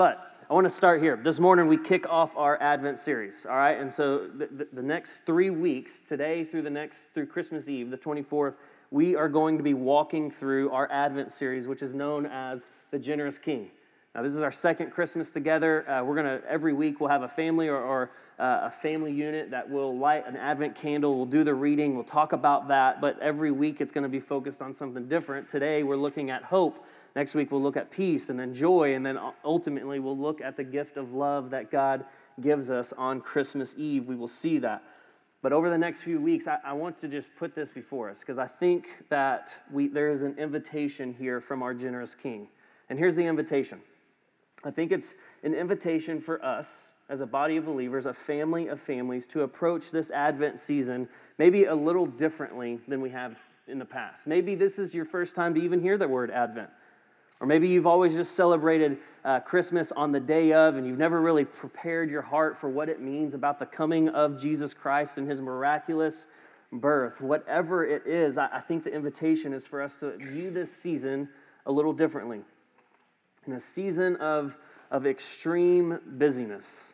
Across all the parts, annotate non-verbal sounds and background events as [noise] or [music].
But I want to start here. This morning we kick off our Advent series, all right? And so the, the, next three weeks, today through the next, through Christmas Eve, the 24th, we are going to be walking through our Advent series, which is known as The Generous King. Now, this is our second Christmas together. Uh, we're going to, every week, we'll have a family or, or uh, a family unit that will light an Advent candle. We'll do the reading, we'll talk about that, but every week it's going to be focused on something different. Today, we're looking at hope. Next week, we'll look at peace and then joy, and then ultimately, we'll look at the gift of love that God gives us on Christmas Eve. We will see that. But over the next few weeks, I, I want to just put this before us because I think that we, there is an invitation here from our generous King. And here's the invitation I think it's an invitation for us as a body of believers, a family of families, to approach this Advent season maybe a little differently than we have in the past. Maybe this is your first time to even hear the word Advent. Or maybe you've always just celebrated uh, Christmas on the day of and you've never really prepared your heart for what it means about the coming of Jesus Christ and his miraculous birth. Whatever it is, I, I think the invitation is for us to view this season a little differently in a season of, of extreme busyness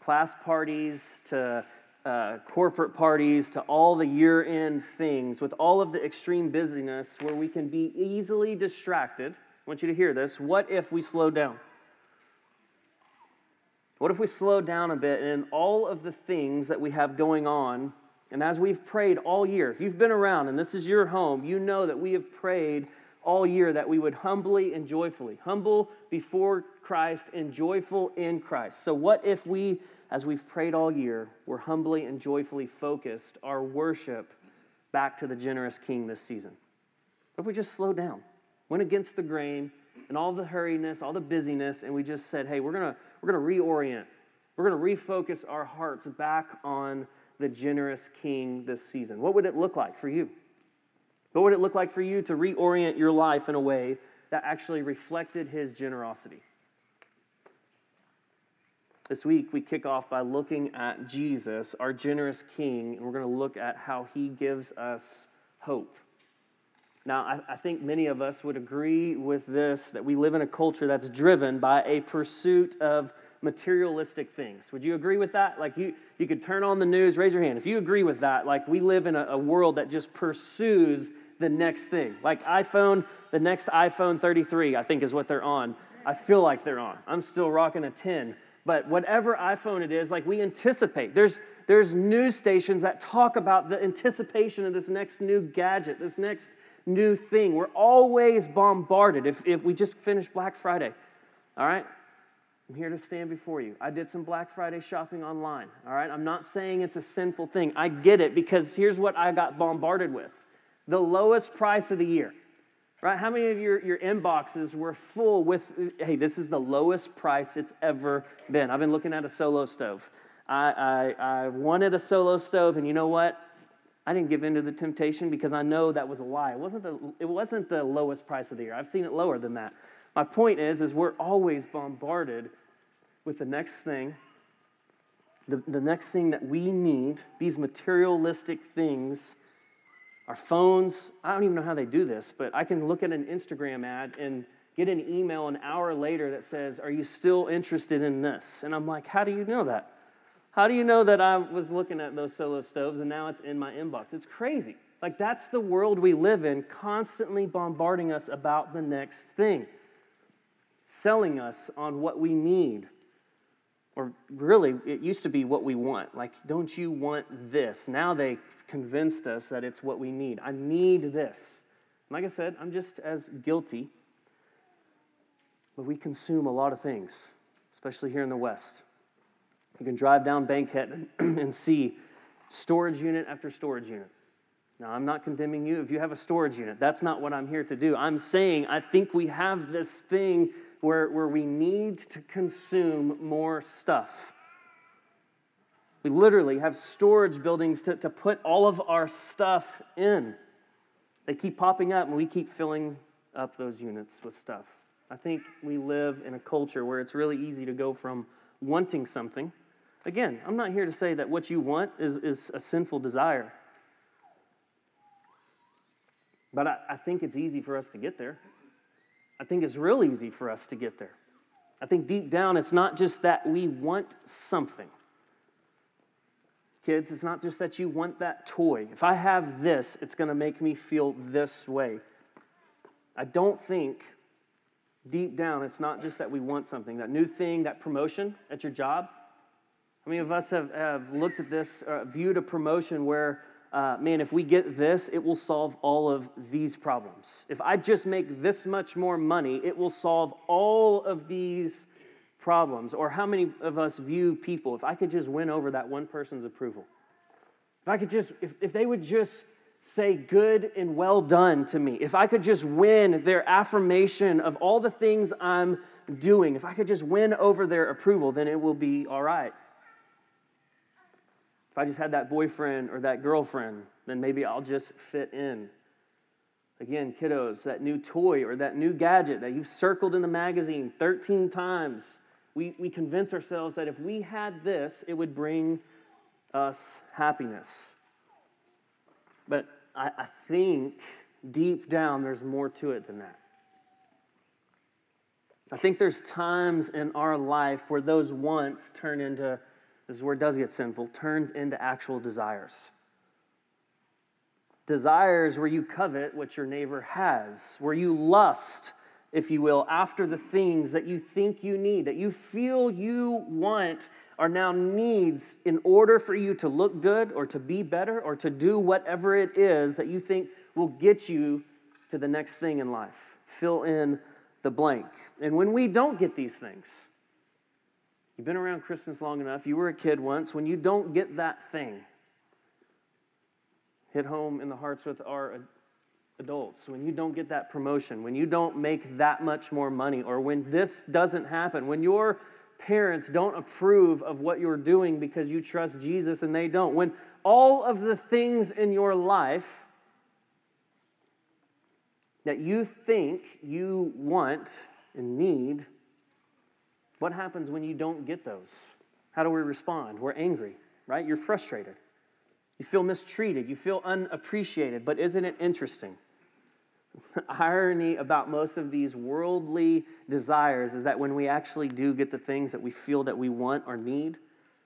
class parties to uh, corporate parties to all the year end things, with all of the extreme busyness where we can be easily distracted. Want you to hear this. What if we slow down? What if we slow down a bit in all of the things that we have going on, and as we've prayed all year, if you've been around and this is your home, you know that we have prayed all year that we would humbly and joyfully, humble before Christ and joyful in Christ. So, what if we, as we've prayed all year, were humbly and joyfully focused our worship back to the generous King this season? What if we just slow down, went against the grain and all the hurriness, all the busyness, and we just said, hey, we're going to we're going to reorient. We're going to refocus our hearts back on the generous King this season. What would it look like for you? What would it look like for you to reorient your life in a way that actually reflected his generosity? This week, we kick off by looking at Jesus, our generous King, and we're going to look at how he gives us hope. Now, I, I, think many of us would agree with this that we live in a culture that's driven by a pursuit of materialistic things. Would you agree with that? Like, you, you could turn on the news, raise your hand. If you agree with that, like, we live in a, a world that just pursues the next thing. Like iPhone, the next iPhone 33, I think is what they're on. I feel like they're on. I'm still rocking a 10. But whatever iPhone it is, like we anticipate. There's, there's news stations that talk about the anticipation of this next new gadget, this next new thing. We're always bombarded. If, if we just finished Black Friday, all right? I'm here to stand before you. I did some Black Friday shopping online, all right? I'm not saying it's a sinful thing. I get it because here's what I got bombarded with the lowest price of the year. Right? How many of your, your inboxes were full with, hey, this is the lowest price it's ever been? I've been looking at a solo stove. I, I, I wanted a solo stove, and you know what? I didn't give in to the temptation because I know that was a lie. It wasn't the, it wasn't the lowest price of the year. I've seen it lower than that. My point is, is we're always bombarded with the next thing, the, the next thing that we need, these materialistic things our phones, I don't even know how they do this, but I can look at an Instagram ad and get an email an hour later that says, Are you still interested in this? And I'm like, How do you know that? How do you know that I was looking at those solo stoves and now it's in my inbox? It's crazy. Like, that's the world we live in, constantly bombarding us about the next thing, selling us on what we need. Or really, it used to be what we want. Like, don't you want this? Now they convinced us that it's what we need. I need this. Like I said, I'm just as guilty, but we consume a lot of things, especially here in the West. You can drive down Bankhead [clears throat] and see storage unit after storage unit. Now, I'm not condemning you if you have a storage unit. That's not what I'm here to do. I'm saying I think we have this thing where, where we need to consume more stuff. We literally have storage buildings to, to put all of our stuff in. They keep popping up, and we keep filling up those units with stuff. I think we live in a culture where it's really easy to go from wanting something. Again, I'm not here to say that what you want is, is a sinful desire. But I, I think it's easy for us to get there. I think it's real easy for us to get there. I think deep down, it's not just that we want something. Kids, it's not just that you want that toy. If I have this, it's going to make me feel this way. I don't think deep down it's not just that we want something, that new thing, that promotion at your job. Many of us have, have looked at this, uh, viewed a promotion where, uh, man, if we get this, it will solve all of these problems? If I just make this much more money, it will solve all of these problems? Or how many of us view people, if I could just win over that one person's approval? If I could just, if, if they would just say good and well done to me, if I could just win their affirmation of all the things I'm doing, if I could just win over their approval, then it will be all right. If I just had that boyfriend or that girlfriend, then maybe I'll just fit in. Again, kiddos, that new toy or that new gadget that you've circled in the magazine 13 times we, we convince ourselves that if we had this, it would bring us happiness. But I, I think deep down there's more to it than that. I think there's times in our life where those wants turn into, this is where it does get sinful, turns into actual desires. Desires where you covet what your neighbor has, where you lust if you will, after the things that you think you need, that you feel you want, are now needs in order for you to look good or to be better or to do whatever it is that you think will get you to the next thing in life. Fill in the blank. And when we don't get these things, you've been around Christmas long enough, you were a kid once, when you don't get that thing, hit home in the hearts with our adults, when you don't get that promotion, when you don't make that much more money, or when this doesn't happen, when your parents don't approve of what you're doing because you trust Jesus and they don't, when all of the things in your life that you think you want and need, what happens when you don't get those? How do we respond? We're angry, right? You're frustrated. You feel mistreated. You feel unappreciated. But isn't it interesting? The [laughs] irony about most of these worldly desires is that when we actually do get the things that we feel that we want or need,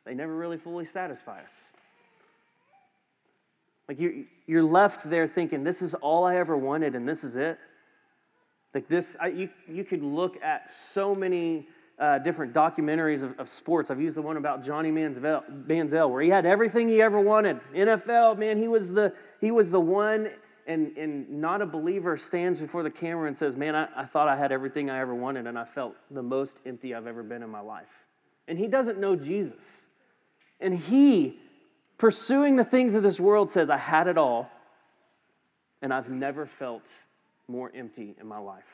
they never really fully satisfy us. Like you, you're left there thinking, this is all I ever wanted and this is it. Like this, I, you, you could look at so many uh, different documentaries of, of, sports. I've used the one about Johnny Manziel, Manziel, where he had everything he ever wanted. NFL, man, he was the he was the one and, and not a believer stands before the camera and says, Man, I, I thought I had everything I ever wanted, and I felt the most empty I've ever been in my life. And he doesn't know Jesus. And he, pursuing the things of this world, says, I had it all, and I've never felt more empty in my life.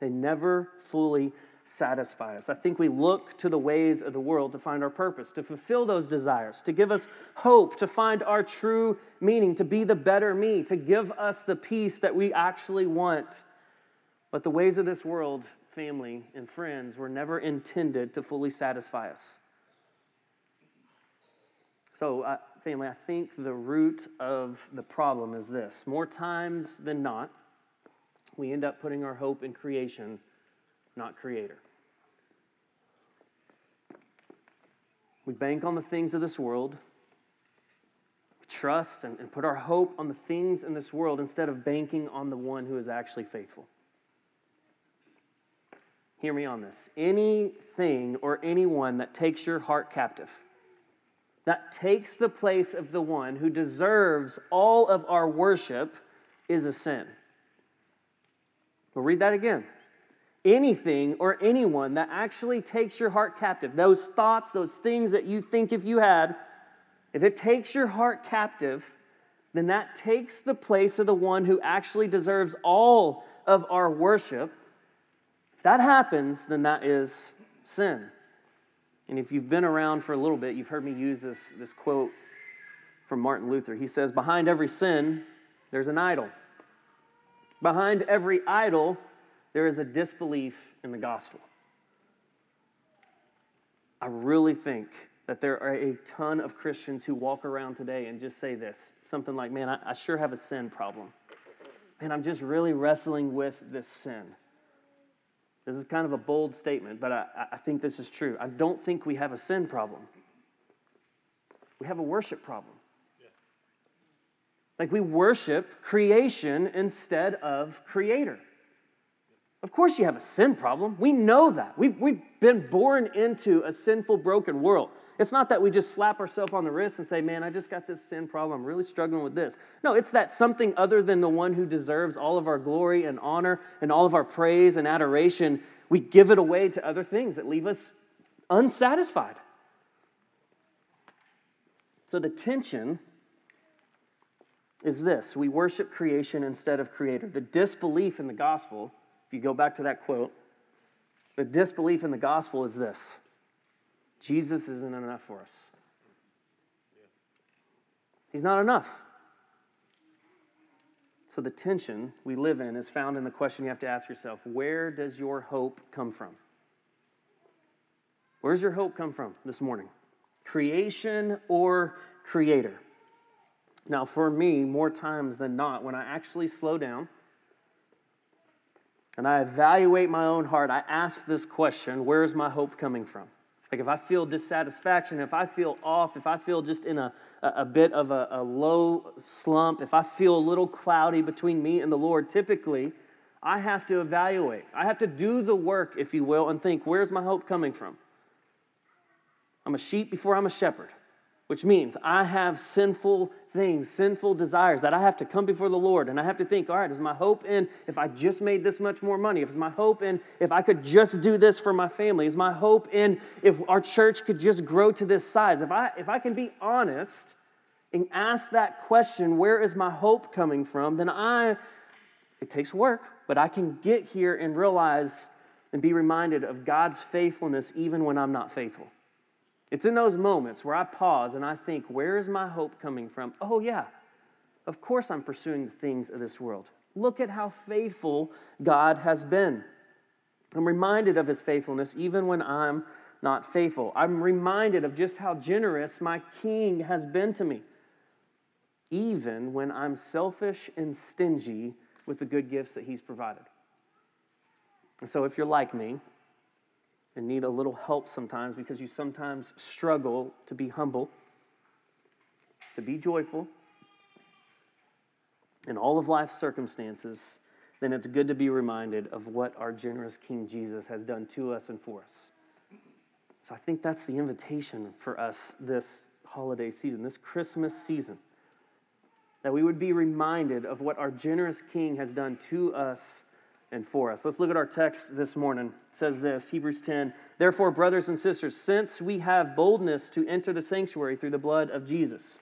They never fully satisfy us. I think we look to the ways of the world to find our purpose, to fulfill those desires, to give us hope, to find our true meaning, to be the better me, to give us the peace that we actually want. But the ways of this world, family and friends, were never intended to fully satisfy us. So, uh, family, I think the root of the problem is this more times than not, we end up putting our hope in creation not creator. We bank on the things of this world. Trust and, and put our hope on the things in this world instead of banking on the one who is actually faithful. Hear me on this. Anything or anyone that takes your heart captive, that takes the place of the one who deserves all of our worship, is a sin. We'll read that again anything or anyone that actually takes your heart captive, those thoughts, those things that you think if you had, if it takes your heart captive, then that takes the place of the one who actually deserves all of our worship. If that happens, then that is sin. And if you've been around for a little bit, you've heard me use this, this quote from Martin Luther. He says, Behind every sin, there's an idol. Behind every idol, there is a disbelief in the gospel. I really think that there are a ton of Christians who walk around today and just say this something like, Man, I, I sure have a sin problem. And I'm just really wrestling with this sin. This is kind of a bold statement, but I, I think this is true. I don't think we have a sin problem. We have a worship problem. Like we worship creation instead of creator. Of course, you have a sin problem. We know that. We've, we've been born into a sinful, broken world. It's not that we just slap ourselves on the wrist and say, Man, I just got this sin problem. I'm really struggling with this. No, it's that something other than the one who deserves all of our glory and honor and all of our praise and adoration, we give it away to other things that leave us unsatisfied. So the tension is this we worship creation instead of creator. The disbelief in the gospel, if you go back to that quote, the disbelief in the gospel is this Jesus isn't enough for us. He's not enough. So the tension we live in is found in the question you have to ask yourself where does your hope come from? Where's your hope come from this morning? Creation or creator? Now, for me, more times than not, when I actually slow down and I evaluate my own heart, I ask this question where's my hope coming from? Like if I feel dissatisfaction, if I feel off, if I feel just in a, a, bit of a, a low slump, if I feel a little cloudy between me and the Lord, typically I have to evaluate. I have to do the work, if you will, and think, where's my hope coming from? I'm a sheep before I'm a shepherd which means I have sinful things, sinful desires that I have to come before the Lord and I have to think, all right, is my hope in if I just made this much more money? Is my hope in if I could just do this for my family? Is my hope in if our church could just grow to this size? If I if I can be honest and ask that question, where is my hope coming from? Then I it takes work, but I can get here and realize and be reminded of God's faithfulness even when I'm not faithful. It's in those moments where I pause and I think, where is my hope coming from? Oh, yeah, of course I'm pursuing the things of this world. Look at how faithful God has been. I'm reminded of his faithfulness even when I'm not faithful. I'm reminded of just how generous my king has been to me, even when I'm selfish and stingy with the good gifts that he's provided. So, if you're like me, and need a little help sometimes because you sometimes struggle to be humble, to be joyful in all of life's circumstances, then it's good to be reminded of what our generous King Jesus has done to us and for us. So I think that's the invitation for us this holiday season, this Christmas season, that we would be reminded of what our generous King has done to us and for us. Let's look at our text this morning. It says this Hebrews 10 Therefore, brothers and sisters, since we have boldness to enter the sanctuary through the blood of Jesus,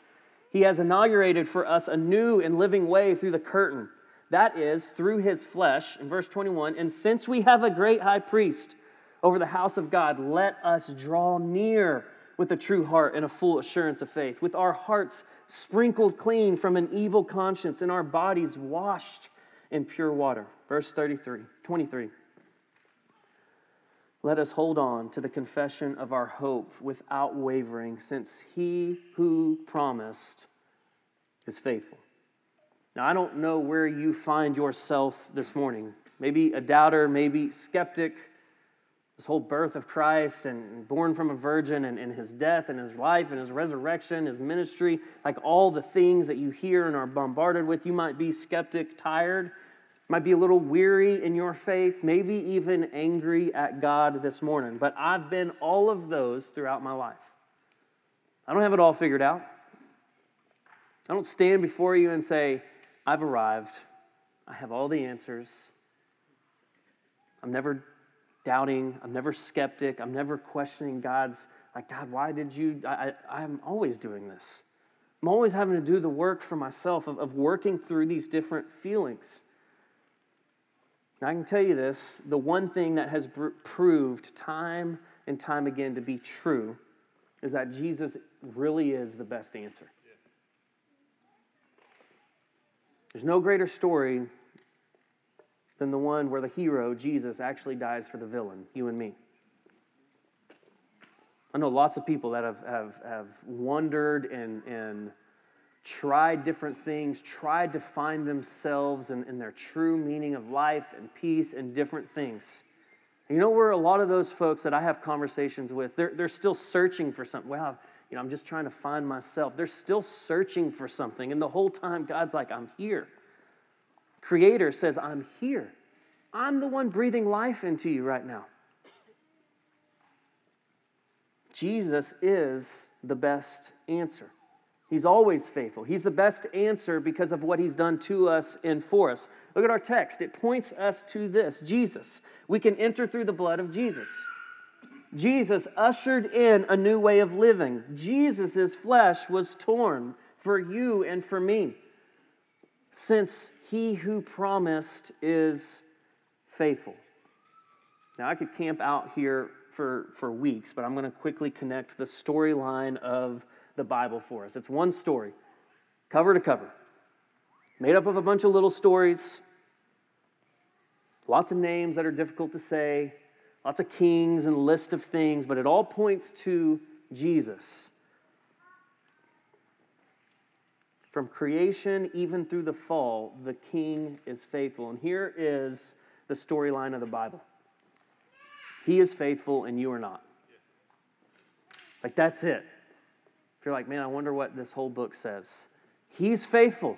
he has inaugurated for us a new and living way through the curtain. That is, through his flesh. In verse 21, and since we have a great high priest over the house of God, let us draw near with a true heart and a full assurance of faith, with our hearts sprinkled clean from an evil conscience and our bodies washed in pure water. Verse 33, 23. Let us hold on to the confession of our hope without wavering, since he who promised is faithful. Now, I don't know where you find yourself this morning. Maybe a doubter, maybe skeptic. This whole birth of Christ and born from a virgin and, and his death and his life and his resurrection, his ministry, like all the things that you hear and are bombarded with, you might be skeptic, tired might be a little weary in your faith, maybe even angry at God this morning. But I've been all of those throughout my life. I don't have it all figured out. I don't stand before you and say, I've arrived. I have all the answers. I'm never doubting. I'm never skeptic. I'm never questioning God's, like, God, why did you? I, I, am always doing this. I'm always having to do the work for myself of, of working through these different feelings. Now, I can tell you this the one thing that has proved time and time again to be true is that Jesus really is the best answer. There's no greater story than the one where the hero, Jesus, actually dies for the villain, you and me. I know lots of people that have, have, have wondered and, and tried different things, tried to find themselves and, their true meaning of life and peace and different things. You know where a lot of those folks that I have conversations with, they're, they're still searching for something. Well, you know, I'm just trying to find myself. They're still searching for something. And the whole time, God's like, I'm here. Creator says, I'm here. I'm the one breathing life into you right now. Jesus is the best answer. He's always faithful. He's the best answer because of what he's done to us and for us. Look at our text. It points us to this Jesus. We can enter through the blood of Jesus. Jesus ushered in a new way of living. Jesus' flesh was torn for you and for me. Since he who promised is faithful. Now, I could camp out here for, for weeks, but I'm going to quickly connect the storyline of the Bible for us. It's one story, cover to cover, made up of a bunch of little stories, lots of names that are difficult to say, lots of kings and list of things, but it all points to Jesus. From creation, even through the fall, the king is faithful. And here is the storyline of the Bible He is faithful, and you are not. Like, that's it. If you're like, man, I wonder what this whole book says. He's faithful.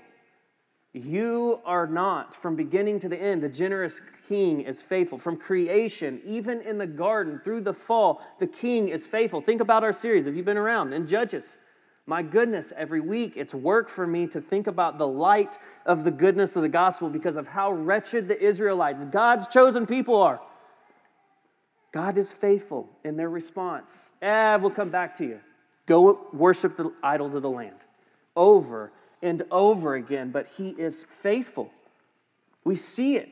You are not. From beginning to the end, the generous king is faithful. From creation, even in the garden, through the fall, the king is faithful. Think about our series, if you've been around, in Judges. My goodness, every week it's work for me to think about the light of the goodness of the gospel because of how wretched the Israelites, God's chosen people, are. God is faithful in their response. Eh, we'll come back to you. Go worship the idols of the land over and over again, but he is faithful. We see it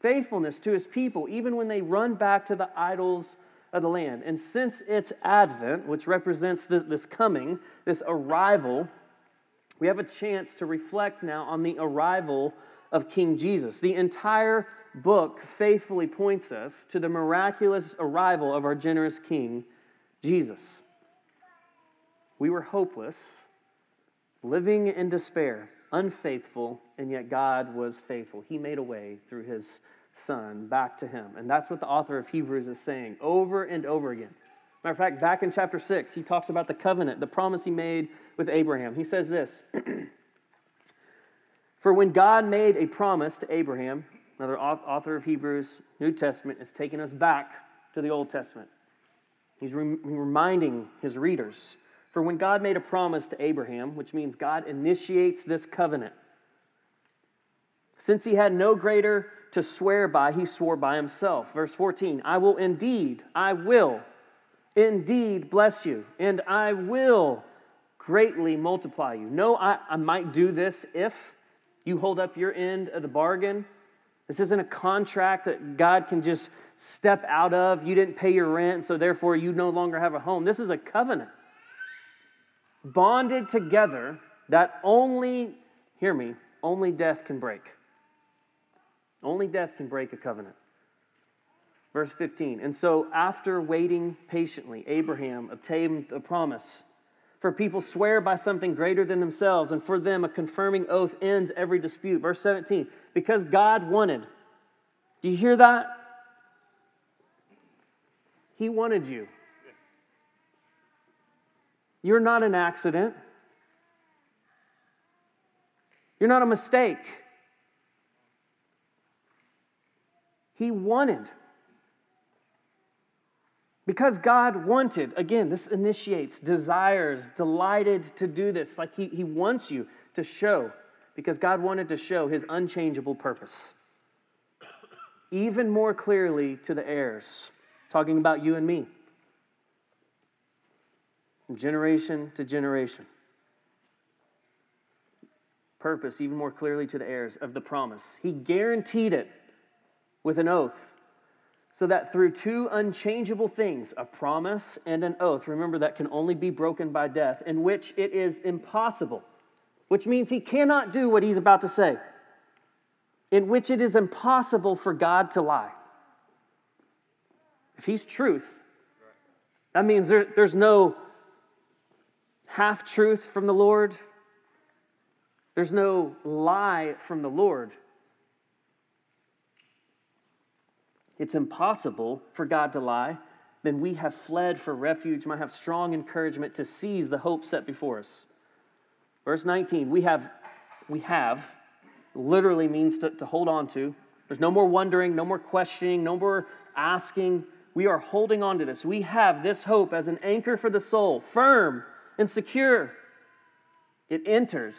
faithfulness to his people, even when they run back to the idols of the land. And since its advent, which represents this, this coming, this arrival, we have a chance to reflect now on the arrival of King Jesus. The entire book faithfully points us to the miraculous arrival of our generous King, Jesus. We were hopeless, living in despair, unfaithful, and yet God was faithful. He made a way through his Son back to him. And that's what the author of Hebrews is saying over and over again. Matter of fact, back in chapter 6, he talks about the covenant, the promise he made with Abraham. He says this [clears throat] For when God made a promise to Abraham, another author of Hebrews, New Testament, is taking us back to the Old Testament. He's reminding his readers for when God made a promise to Abraham, which means God initiates this covenant, since he had no greater to swear by, he swore by himself. Verse 14 I will indeed, I will indeed bless you, and I will greatly multiply you. No, I, I might do this if you hold up your end of the bargain. This isn't a contract that God can just step out of. You didn't pay your rent, so therefore you no longer have a home. This is a covenant bonded together that only, hear me, only death can break. Only death can break a covenant. Verse 15. And so, after waiting patiently, Abraham obtained a promise. For people swear by something greater than themselves, and for them a confirming oath ends every dispute. Verse 17. Because God wanted. Do you hear that? He wanted you. You're not an accident. You're not a mistake. He wanted. Because God wanted, again, this initiates, desires, delighted to do this. Like he, he wants you to show, because God wanted to show his unchangeable purpose. Even more clearly to the heirs, talking about you and me from generation to generation. Purpose, even more clearly to the heirs of the promise. He guaranteed it with an oath, so that through two unchangeable things, a promise and an oath, remember that can only be broken by death, in which it is impossible, which means he cannot do what he's about to say, in which it is impossible for God to lie. If he's truth, that means there, there's no half truth from the Lord. There's no lie from the Lord. It's impossible for God to lie, then we have fled for refuge, might have strong encouragement to seize the hope set before us. Verse 19, we have, we have, literally means to, to hold on to. There's no more wondering, no more questioning, no more asking. We are holding on to this. We have this hope as an anchor for the soul, firm and secure. It enters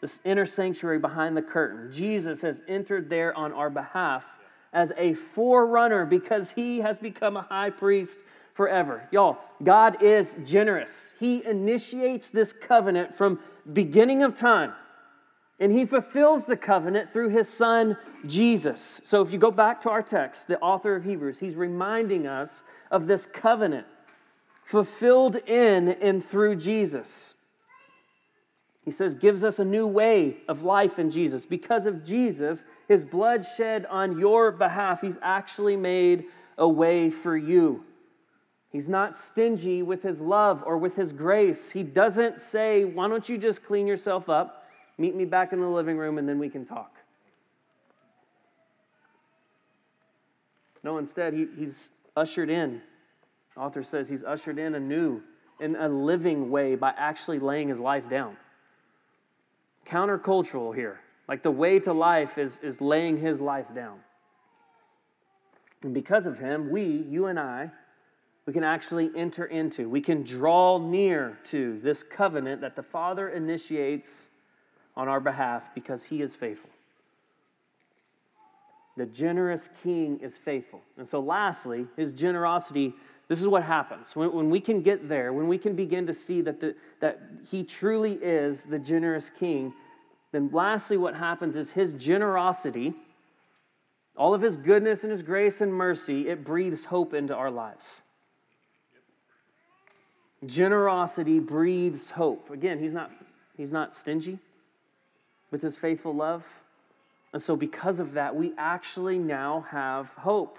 this inner sanctuary behind the curtain. Jesus has entered there on our behalf as a forerunner because he has become a high priest forever. Y'all, God is generous. He initiates this covenant from beginning of time. And he fulfills the covenant through his son Jesus. So if you go back to our text, the author of Hebrews, he's reminding us of this covenant fulfilled in and through Jesus. He says, gives us a new way of life in Jesus. Because of Jesus, his blood shed on your behalf, he's actually made a way for you. He's not stingy with his love or with his grace. He doesn't say, Why don't you just clean yourself up, meet me back in the living room, and then we can talk. No, instead, he, he's ushered in. The author says he's ushered in a new, in a living way by actually laying his life down countercultural here. Like the way to life is, is laying his life down. And because of him, we, you and I, we can actually enter into, we can draw near to this covenant that the Father initiates on our behalf because he is faithful. The generous king is faithful. And so, lastly, his generosity this is what happens. When, when we can get there, when we can begin to see that, the, that he truly is the generous king, then lastly, what happens is his generosity, all of his goodness and his grace and mercy, it breathes hope into our lives. Generosity breathes hope. Again, he's not, he's not stingy with his faithful love. And so, because of that, we actually now have hope.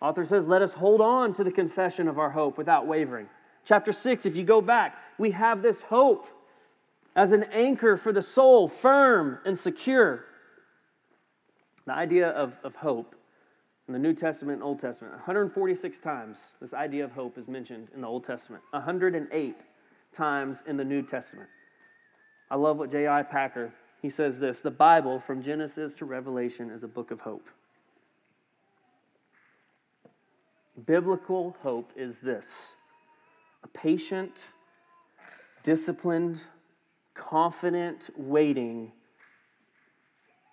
Author says, Let us hold on to the confession of our hope without wavering. Chapter 6, if you go back, we have this hope as an anchor for the soul, firm and secure. The idea of, of hope in the New Testament and Old Testament, 146 times this idea of hope is mentioned in the Old Testament, 108 times in the New Testament. I love what J.I. Packer, he says this, the Bible from Genesis to Revelation is a book of hope. Biblical hope is this a patient, disciplined, confident waiting,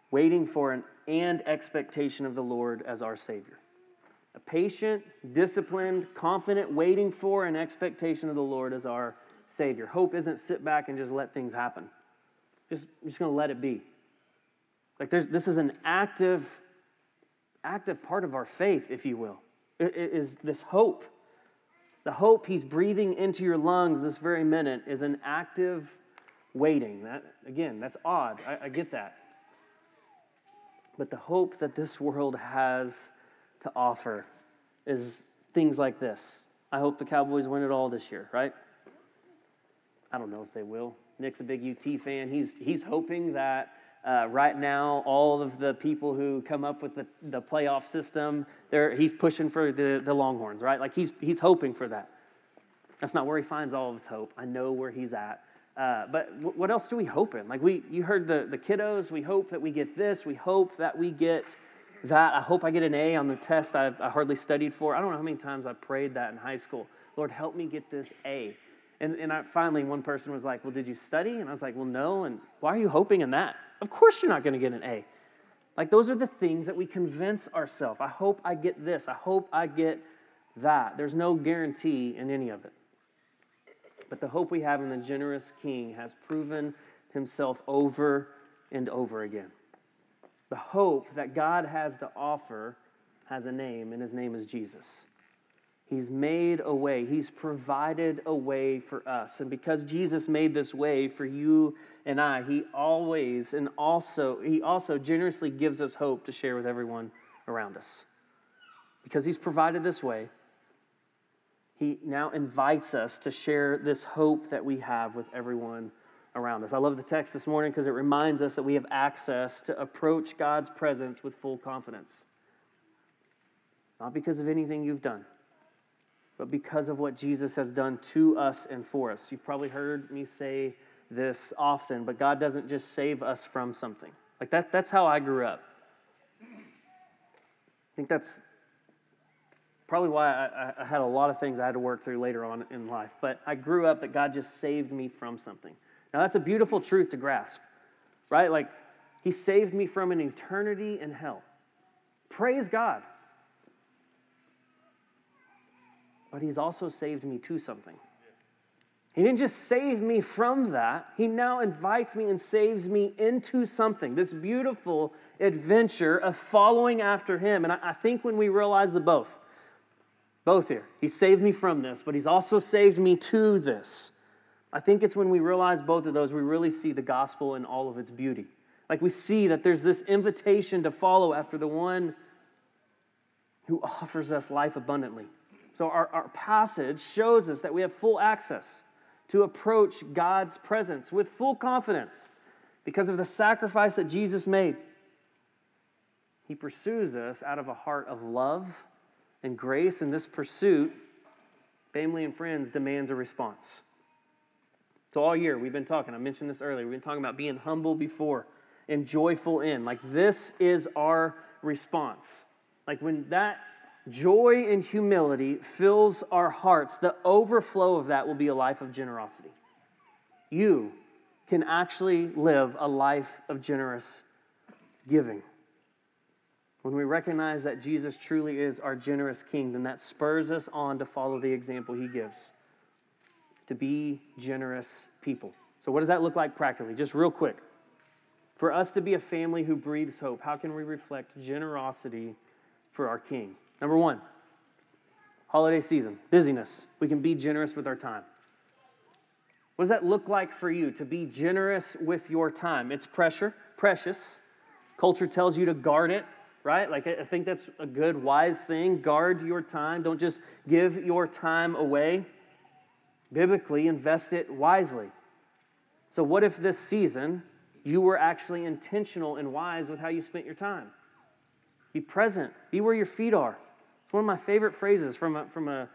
waiting for an and expectation of the Lord as our Savior. A patient, disciplined, confident waiting for an expectation of the Lord as our Savior. Hope isn't sit back and just let things happen. Just, just going to let it be. Like there's, this is an active, active part of our faith, if you will is this hope. The hope he's breathing into your lungs this very minute is an active waiting. That, again, that's odd. I, I get that. But the hope that this world has to offer is things like this. I hope the Cowboys win it all this year, right? I don't know if they will. Nick's a big UT fan. He's, he's hoping that uh, right now, all of the people who come up with the, the playoff system, he's pushing for the, the Longhorns, right? Like he's, he's hoping for that. That's not where he finds all of his hope. I know where he's at. Uh, but w- what else do we hope in? Like we, you heard the, the kiddos, we hope that we get this, we hope that we get that. I hope I get an A on the test I, I hardly studied for. I don't know how many times I prayed that in high school. Lord, help me get this A. And, and I, finally, one person was like, Well, did you study? And I was like, Well, no. And why are you hoping in that? Of course, you're not going to get an A. Like, those are the things that we convince ourselves. I hope I get this. I hope I get that. There's no guarantee in any of it. But the hope we have in the generous King has proven himself over and over again. The hope that God has to offer has a name, and his name is Jesus. He's made a way. He's provided a way for us. And because Jesus made this way for you and I, he always and also he also generously gives us hope to share with everyone around us. Because he's provided this way, he now invites us to share this hope that we have with everyone around us. I love the text this morning because it reminds us that we have access to approach God's presence with full confidence. not because of anything you've done, but because of what Jesus has done to us and for us. You've probably heard me say this often, but God doesn't just save us from something. Like that, that's how I grew up. I think that's probably why I, I, had a lot of things I had to work through later on in life. But I grew up that God just saved me from something. Now, that's a beautiful truth to grasp, right? Like, He saved me from an eternity in hell. Praise God. But He's also saved me to something. He didn't just save me from that, He now invites me and saves me into something, this beautiful adventure of following after Him. And I, think when we realize the both, both here. He saved me from this, but He's also saved me to this. I think it's when we realize both of those, we really see the gospel in all of its beauty. Like we see that there's this invitation to follow after the one who offers us life abundantly. So our, our passage shows us that we have full access to approach God's presence with full confidence because of the sacrifice that Jesus made. He pursues us out of a heart of love and grace in this pursuit, family and friends, demands a response. So, all year we've been talking, I mentioned this earlier, we've been talking about being humble before and joyful in. Like, this is our response. Like, when that joy and humility fills our hearts, the overflow of that will be a life of generosity. You can actually live a life of generous giving. When we recognize that Jesus truly is our generous King, then that spurs us on to follow the example he gives, to be generous people. So, what does that look like practically? Just real quick. For us to be a family who breathes hope, how can we reflect generosity for our King? Number one, holiday season, busyness. We can be generous with our time. What does that look like for you to be generous with your time? It's pressure, precious. Culture tells you to guard it, right? Like, I think that's a good, wise thing. Guard your time. Don't just give your time away. Biblically, invest it wisely. So, what if this season you were actually intentional and wise with how you spent your time? Be present, be where your feet are. One of my favorite phrases from a, from a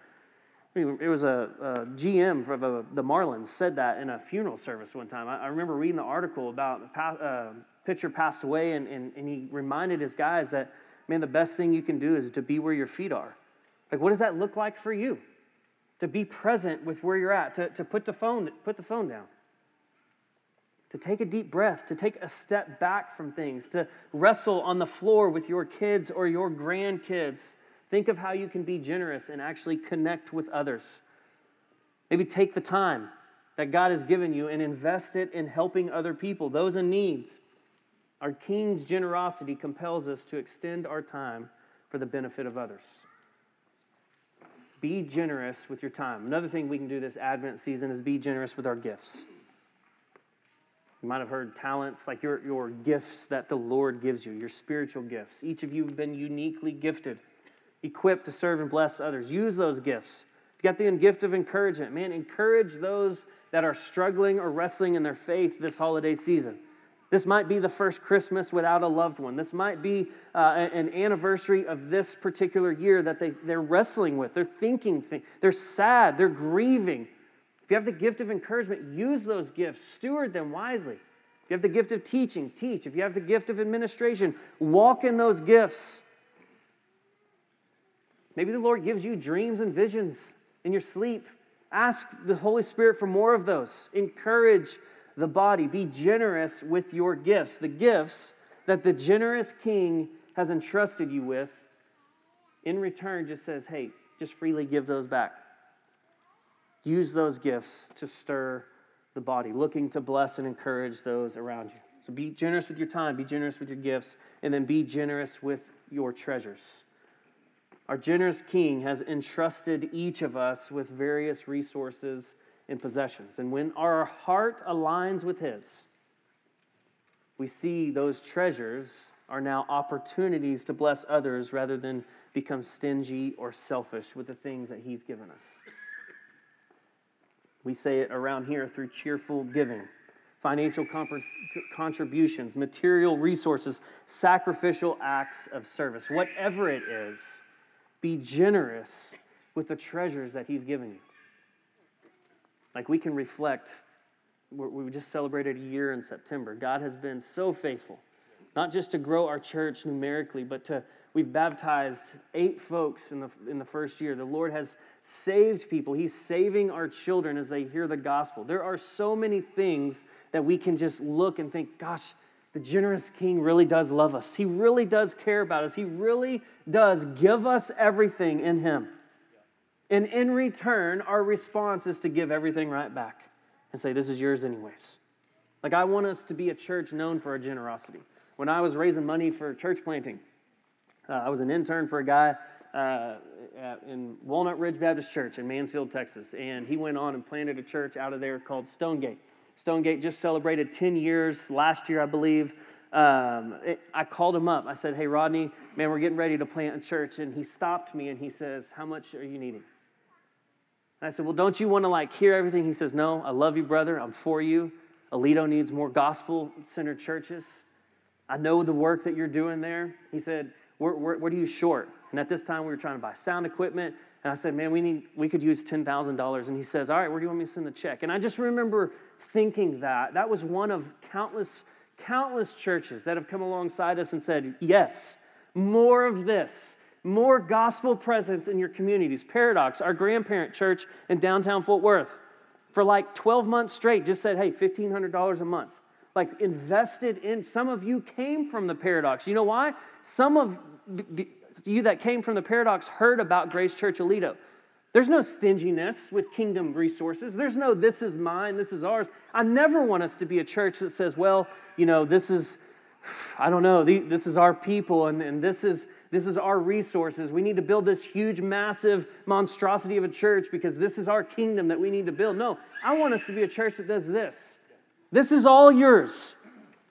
it was a, a GM for the, the Marlins said that in a funeral service one time. I, I remember reading the article about uh, pitcher passed away, and, and, and he reminded his guys that, man, the best thing you can do is to be where your feet are. Like, what does that look like for you? To be present with where you're at, to, to put, the phone, put the phone down, to take a deep breath, to take a step back from things, to wrestle on the floor with your kids or your grandkids. Think of how you can be generous and actually connect with others. Maybe take the time that God has given you and invest it in helping other people, those in needs. Our King's generosity compels us to extend our time for the benefit of others. Be generous with your time. Another thing we can do this Advent season is be generous with our gifts. You might have heard talents, like your, your gifts that the Lord gives you, your spiritual gifts. Each of you have been uniquely gifted, equipped to serve and bless others. Use those gifts. You got the gift of encouragement. Man, encourage those that are struggling or wrestling in their faith this holiday season. This might be the first Christmas without a loved one. This might be uh, an anniversary of this particular year that they, they're wrestling with. They're thinking, they're sad, they're grieving. If you have the gift of encouragement, use those gifts, steward them wisely. If you have the gift of teaching, teach. If you have the gift of administration, walk in those gifts. Maybe the Lord gives you dreams and visions in your sleep. Ask the Holy Spirit for more of those. Encourage the body. Be generous with your gifts, the gifts that the generous king has entrusted you with. In return, just says, hey, just freely give those back. Use those gifts to stir the body, looking to bless and encourage those around you. So be generous with your time, be generous with your gifts, and then be generous with your treasures. Our generous King has entrusted each of us with various resources and possessions. And when our heart aligns with His, we see those treasures are now opportunities to bless others rather than become stingy or selfish with the things that He's given us. We say it around here through cheerful giving, financial contributions, material resources, sacrificial acts of service. Whatever it is, Be generous with the treasures that He's given you. Like we can reflect, we just celebrated a year in September. God has been so faithful, not just to grow our church numerically, but to we've baptized eight folks in the, in the first year. The Lord has saved people. He's saving our children as they hear the gospel. There are so many things that we can just look and think, gosh, the generous king really does love us. He really does care about us. He really does give us everything in him. And in return, our response is to give everything right back and say, This is yours, anyways. Like, I want us to be a church known for our generosity. When I was raising money for church planting, uh, I was an intern for a guy uh, in Walnut Ridge Baptist Church in Mansfield, Texas. And he went on and planted a church out of there called Stonegate. Stonegate just celebrated 10 years last year, I believe. Um, it, I called him up. I said, Hey, Rodney, man, we're getting ready to plant a church. And he stopped me and he says, How much are you needing? And I said, Well, don't you want to like hear everything? He says, No, I love you, brother. I'm for you. Aledo needs more gospel centered churches. I know the work that you're doing there. He said, What are you short? And at this time, we were trying to buy sound equipment. And I said, Man, we, need, we could use $10,000. And he says, All right, where do you want me to send the check? And I just remember thinking that. That was one of countless, countless churches that have come alongside us and said, Yes, more of this, more gospel presence in your communities. Paradox, our grandparent church in downtown Fort Worth, for like 12 months straight, just said, Hey, $1,500 a month. Like invested in, some of you came from the paradox. You know why? Some of you that came from the paradox heard about Grace Church Aledo. There's no stinginess with kingdom resources. There's no, this is mine, this is ours. I never want us to be a church that says, well, you know, this is, I don't know, this is our people and, and this, is, this is our resources. We need to build this huge, massive monstrosity of a church because this is our kingdom that we need to build. No, I want us to be a church that does this. This is all yours.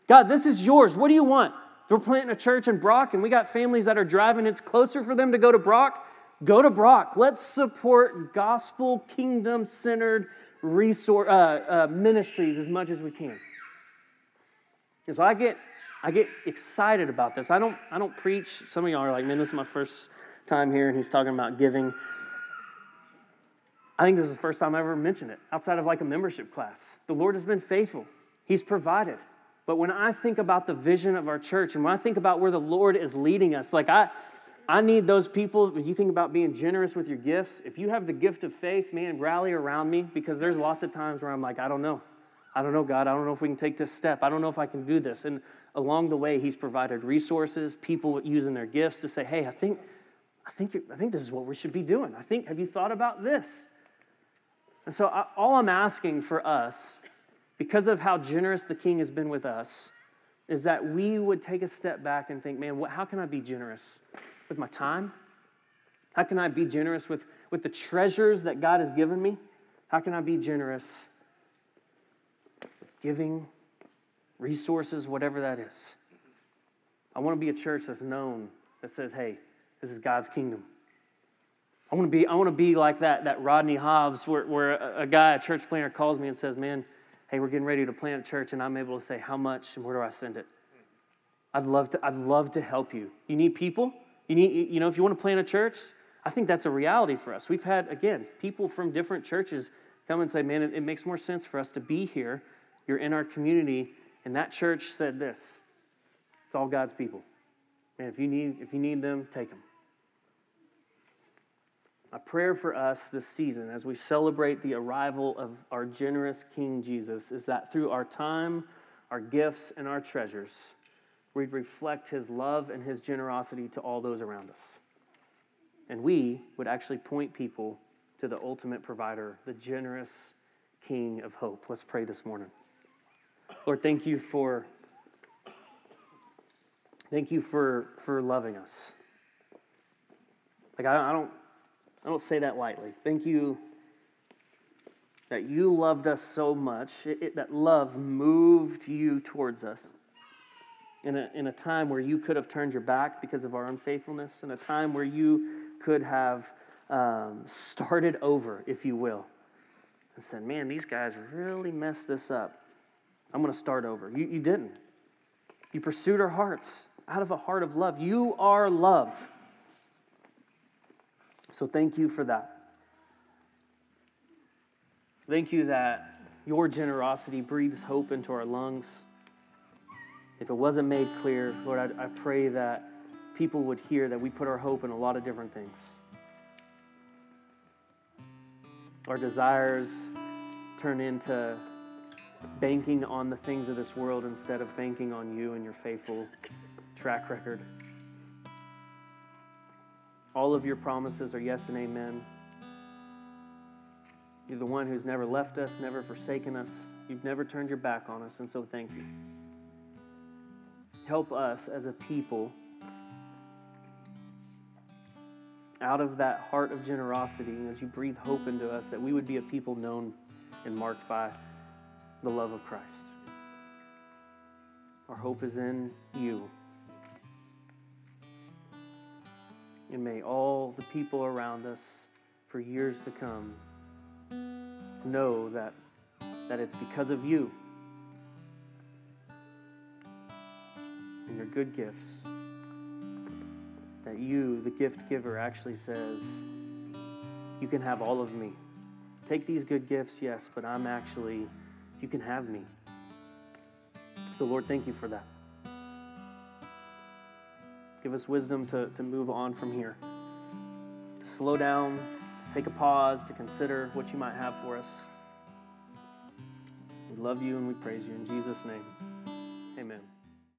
God, this is yours. What do you want? We're planting a church in Brock and we got families that are driving, it's closer for them to go to Brock Go to Brock. Let's support gospel, kingdom centered resource, uh, uh, ministries as much as we can. And so I get, I get excited about this. I don't, I don't preach. Some of y'all are like, man, this is my first time here, and he's talking about giving. I think this is the first time I ever mentioned it outside of like a membership class. The Lord has been faithful, He's provided. But when I think about the vision of our church and when I think about where the Lord is leading us, like I, I need those people. If you think about being generous with your gifts, if you have the gift of faith, man, rally around me because there's lots of times where I'm like, I don't know. I don't know, God. I don't know if we can take this step. I don't know if I can do this. And along the way, He's provided resources, people using their gifts to say, hey, I think, I think, I think this is what we should be doing. I think, have you thought about this? And so, I, all I'm asking for us, because of how generous the King has been with us, is that we would take a step back and think, man, what, how can I be generous? With my time? How can I be generous with, with the treasures that God has given me? How can I be generous with giving, resources, whatever that is? I want to be a church that's known that says, hey, this is God's kingdom. I want to be, I want to be like that, that Rodney Hobbs, where, where a, guy, a church planter, calls me and says, Man, hey, we're getting ready to plant a church, and I'm able to say, How much and where do I send it? I'd love to, I'd love to help you. You need people? You, need, you know, if you want to plant a church, I think that's a reality for us. We've had, again, people from different churches come and say, man, it, it makes more sense for us to be here. You're in our community. And that church said this it's all God's people. And if you need, if you need them, take them. A prayer for us this season as we celebrate the arrival of our generous King Jesus is that through our time, our gifts, and our treasures, we'd reflect his love and his generosity to all those around us. And we would actually point people to the ultimate provider, the generous King of hope. Let's pray this morning. Lord, thank you for thank you for for loving us. Like I, I don't I don't say that lightly. Thank you that you loved us so much, it, it, that love moved you towards us in a, in a time where you could have turned your back because of our unfaithfulness, in a time where you could have um, started over, if you will, and said, Man, these guys really messed this up. I'm going to start over. You, you didn't. You pursued our hearts out of a heart of love. You are love. So thank you for that. Thank you that your generosity breathes hope into our lungs. If it wasn't made clear, Lord, I, I pray that people would hear that we put our hope in a lot of different things. Our desires turn into banking on the things of this world instead of banking on you and your faithful track record. All of your promises are yes and amen. You're the one who's never left us, never forsaken us. You've never turned your back on us, and so thank you. Help us as a people out of that heart of generosity as you breathe hope into us that we would be a people known and marked by the love of Christ. Our hope is in you. And may all the people around us for years to come know that, that it's because of you and your good gifts that you, the gift giver, actually says, You can have all of me. Take these good gifts, yes, but I'm actually, you can have me. So, Lord, thank you for that. Give us wisdom to, to move on from here, to slow down, to take a pause, to consider what you might have for us. We love you and we praise you in Jesus' name.